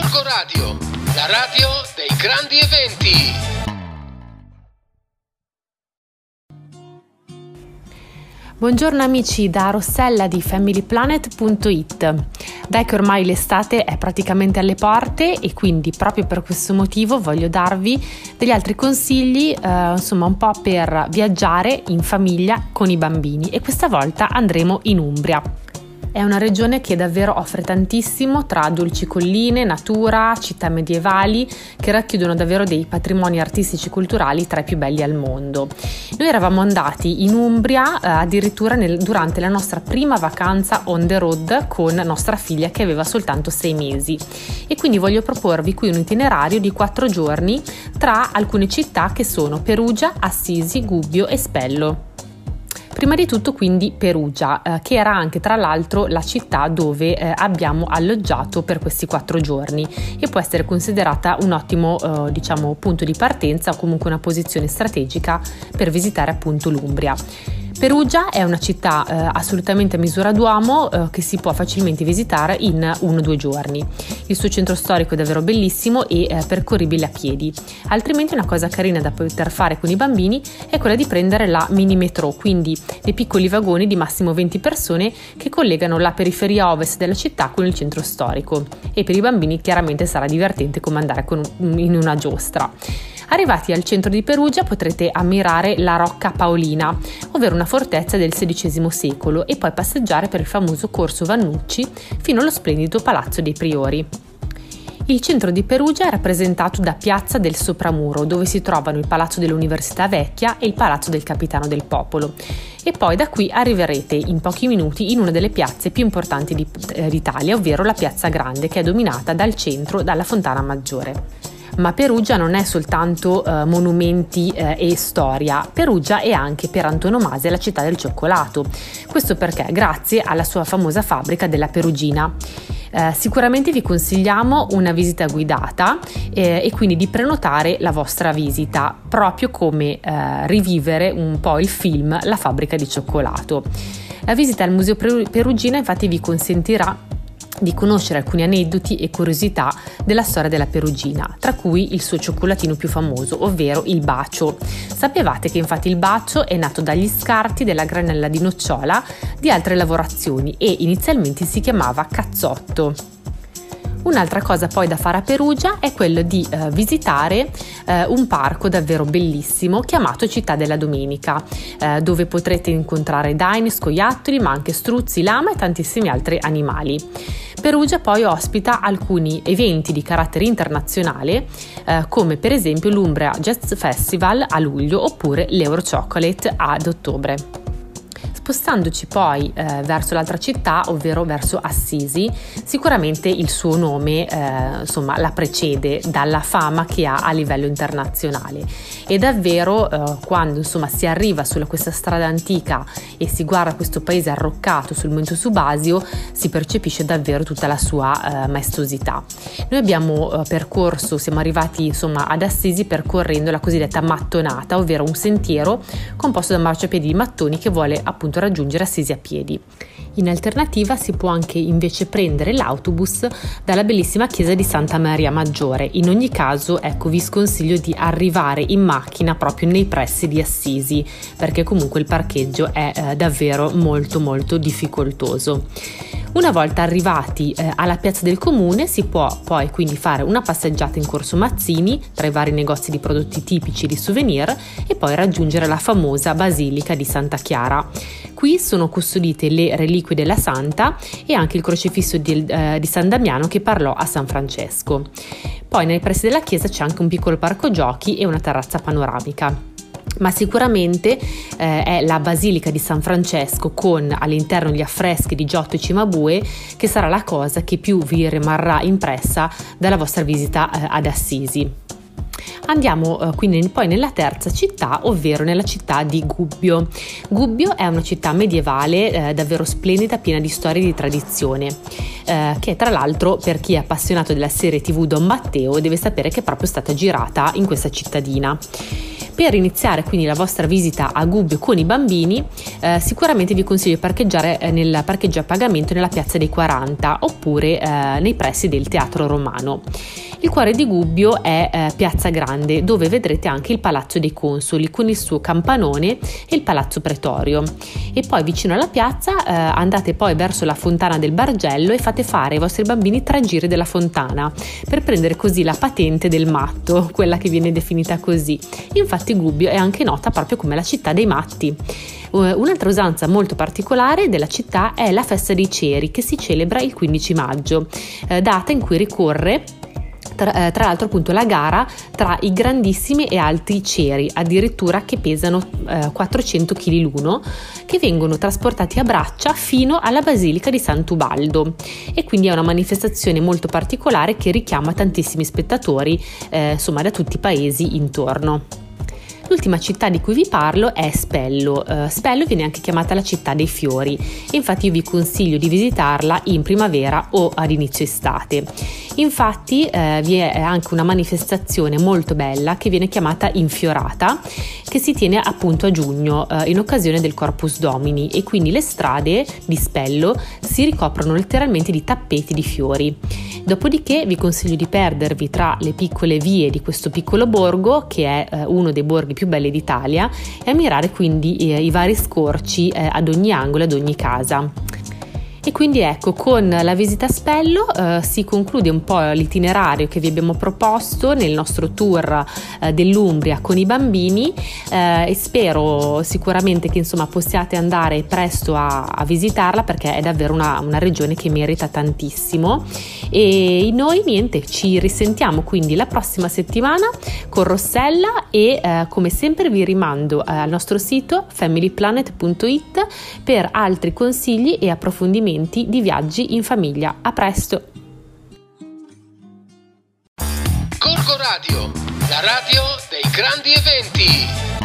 Gorgo Radio, la radio dei grandi eventi. Buongiorno amici da Rossella di familyplanet.it. Dai che ormai l'estate è praticamente alle porte e quindi proprio per questo motivo voglio darvi degli altri consigli, eh, insomma un po' per viaggiare in famiglia con i bambini e questa volta andremo in Umbria. È una regione che davvero offre tantissimo tra dolci colline, natura, città medievali che racchiudono davvero dei patrimoni artistici e culturali tra i più belli al mondo. Noi eravamo andati in Umbria eh, addirittura nel, durante la nostra prima vacanza on the road con nostra figlia che aveva soltanto sei mesi e quindi voglio proporvi qui un itinerario di quattro giorni tra alcune città che sono Perugia, Assisi, Gubbio e Spello. Prima di tutto quindi Perugia, eh, che era anche tra l'altro la città dove eh, abbiamo alloggiato per questi quattro giorni e può essere considerata un ottimo eh, diciamo, punto di partenza o comunque una posizione strategica per visitare appunto l'Umbria. Perugia è una città eh, assolutamente a misura d'uomo eh, che si può facilmente visitare in uno o due giorni. Il suo centro storico è davvero bellissimo e eh, percorribile a piedi. Altrimenti una cosa carina da poter fare con i bambini è quella di prendere la mini metro, quindi dei piccoli vagoni di massimo 20 persone che collegano la periferia ovest della città con il centro storico. E per i bambini chiaramente sarà divertente come andare un, in una giostra. Arrivati al centro di Perugia potrete ammirare la Rocca Paolina, ovvero una fortezza del XVI secolo, e poi passeggiare per il famoso Corso Vannucci fino allo splendido Palazzo dei Priori. Il centro di Perugia è rappresentato da Piazza del Sopramuro, dove si trovano il Palazzo dell'Università Vecchia e il Palazzo del Capitano del Popolo. E poi da qui arriverete in pochi minuti in una delle piazze più importanti eh, d'Italia, ovvero la Piazza Grande, che è dominata dal centro dalla Fontana Maggiore ma Perugia non è soltanto eh, monumenti eh, e storia, Perugia è anche per antonomasia la città del cioccolato. Questo perché grazie alla sua famosa fabbrica della Perugina. Eh, sicuramente vi consigliamo una visita guidata eh, e quindi di prenotare la vostra visita, proprio come eh, rivivere un po' il film La fabbrica di cioccolato. La visita al Museo Perugina infatti vi consentirà di conoscere alcuni aneddoti e curiosità della storia della Perugina, tra cui il suo cioccolatino più famoso, ovvero il bacio. Sapevate che infatti il bacio è nato dagli scarti della granella di nocciola di altre lavorazioni e inizialmente si chiamava cazzotto. Un'altra cosa poi da fare a Perugia è quello di eh, visitare eh, un parco davvero bellissimo chiamato Città della Domenica, eh, dove potrete incontrare daini, scoiattoli, ma anche struzzi, lama e tantissimi altri animali. Perugia poi ospita alcuni eventi di carattere internazionale, eh, come per esempio l'Umbria Jazz Festival a luglio oppure l'Euro Chocolate ad ottobre. Spostandoci poi eh, verso l'altra città, ovvero verso Assisi, sicuramente il suo nome eh, insomma, la precede dalla fama che ha a livello internazionale. E davvero eh, quando insomma, si arriva su questa strada antica e si guarda questo paese arroccato sul Monte Subasio, si percepisce davvero tutta la sua eh, maestosità. Noi abbiamo eh, percorso, siamo arrivati insomma, ad Assisi percorrendo la cosiddetta mattonata, ovvero un sentiero composto da marciapiedi di mattoni che vuole appunto raggiungere Assisi a piedi. In alternativa si può anche invece prendere l'autobus dalla bellissima chiesa di Santa Maria Maggiore. In ogni caso, ecco, vi sconsiglio di arrivare in macchina proprio nei pressi di Assisi, perché comunque il parcheggio è eh, davvero molto molto difficoltoso. Una volta arrivati eh, alla piazza del comune si può poi quindi fare una passeggiata in corso Mazzini tra i vari negozi di prodotti tipici di souvenir e poi raggiungere la famosa Basilica di Santa Chiara. Qui sono custodite le reliquie della Santa e anche il crocifisso di, eh, di San Damiano che parlò a San Francesco. Poi nei pressi della chiesa c'è anche un piccolo parco giochi e una terrazza panoramica ma sicuramente eh, è la Basilica di San Francesco con all'interno gli affreschi di Giotto e Cimabue che sarà la cosa che più vi rimarrà impressa dalla vostra visita eh, ad Assisi. Andiamo eh, quindi poi nella terza città, ovvero nella città di Gubbio. Gubbio è una città medievale eh, davvero splendida, piena di storie e di tradizione, eh, che tra l'altro per chi è appassionato della serie tv Don Matteo deve sapere che è proprio stata girata in questa cittadina. Per iniziare quindi la vostra visita a Gubbio con i bambini, eh, sicuramente vi consiglio di parcheggiare eh, nel parcheggio a pagamento nella piazza dei 40 oppure eh, nei pressi del Teatro Romano. Il cuore di Gubbio è eh, Piazza Grande, dove vedrete anche il Palazzo dei Consoli con il suo campanone e il Palazzo Pretorio. E poi vicino alla piazza eh, andate poi verso la fontana del Bargello e fate fare ai vostri bambini tre giri della fontana per prendere così la patente del matto, quella che viene definita così. Infatti Gubbio è anche nota proprio come la città dei matti. Un'altra usanza molto particolare della città è la festa dei ceri che si celebra il 15 maggio, eh, data in cui ricorre tra, eh, tra, l'altro appunto la gara tra i grandissimi e alti ceri, addirittura che pesano eh, 400 kg l'uno, che vengono trasportati a braccia fino alla Basilica di Sant'Ubaldo e quindi è una manifestazione molto particolare che richiama tantissimi spettatori eh, insomma da tutti i paesi intorno. L'ultima città di cui vi parlo è Spello. Uh, Spello viene anche chiamata la città dei fiori infatti io vi consiglio di visitarla in primavera o ad inizio estate. Infatti eh, vi è anche una manifestazione molto bella che viene chiamata Infiorata che si tiene appunto a giugno eh, in occasione del Corpus Domini e quindi le strade di Spello si ricoprono letteralmente di tappeti di fiori. Dopodiché vi consiglio di perdervi tra le piccole vie di questo piccolo borgo, che è eh, uno dei borghi più belli d'Italia, e ammirare quindi eh, i vari scorci eh, ad ogni angolo, ad ogni casa. E quindi ecco, con la visita a Spello eh, si conclude un po' l'itinerario che vi abbiamo proposto nel nostro tour eh, dell'Umbria con i bambini eh, e spero sicuramente che insomma possiate andare presto a, a visitarla perché è davvero una, una, regione che merita tantissimo. E noi niente, ci risentiamo quindi la prossima settimana con Rossella e eh, come sempre vi rimando eh, al nostro sito familyplanet.it per altri consigli e approfondimenti appuntamenti di viaggi in famiglia. A presto! Corco Radio, la radio dei grandi eventi.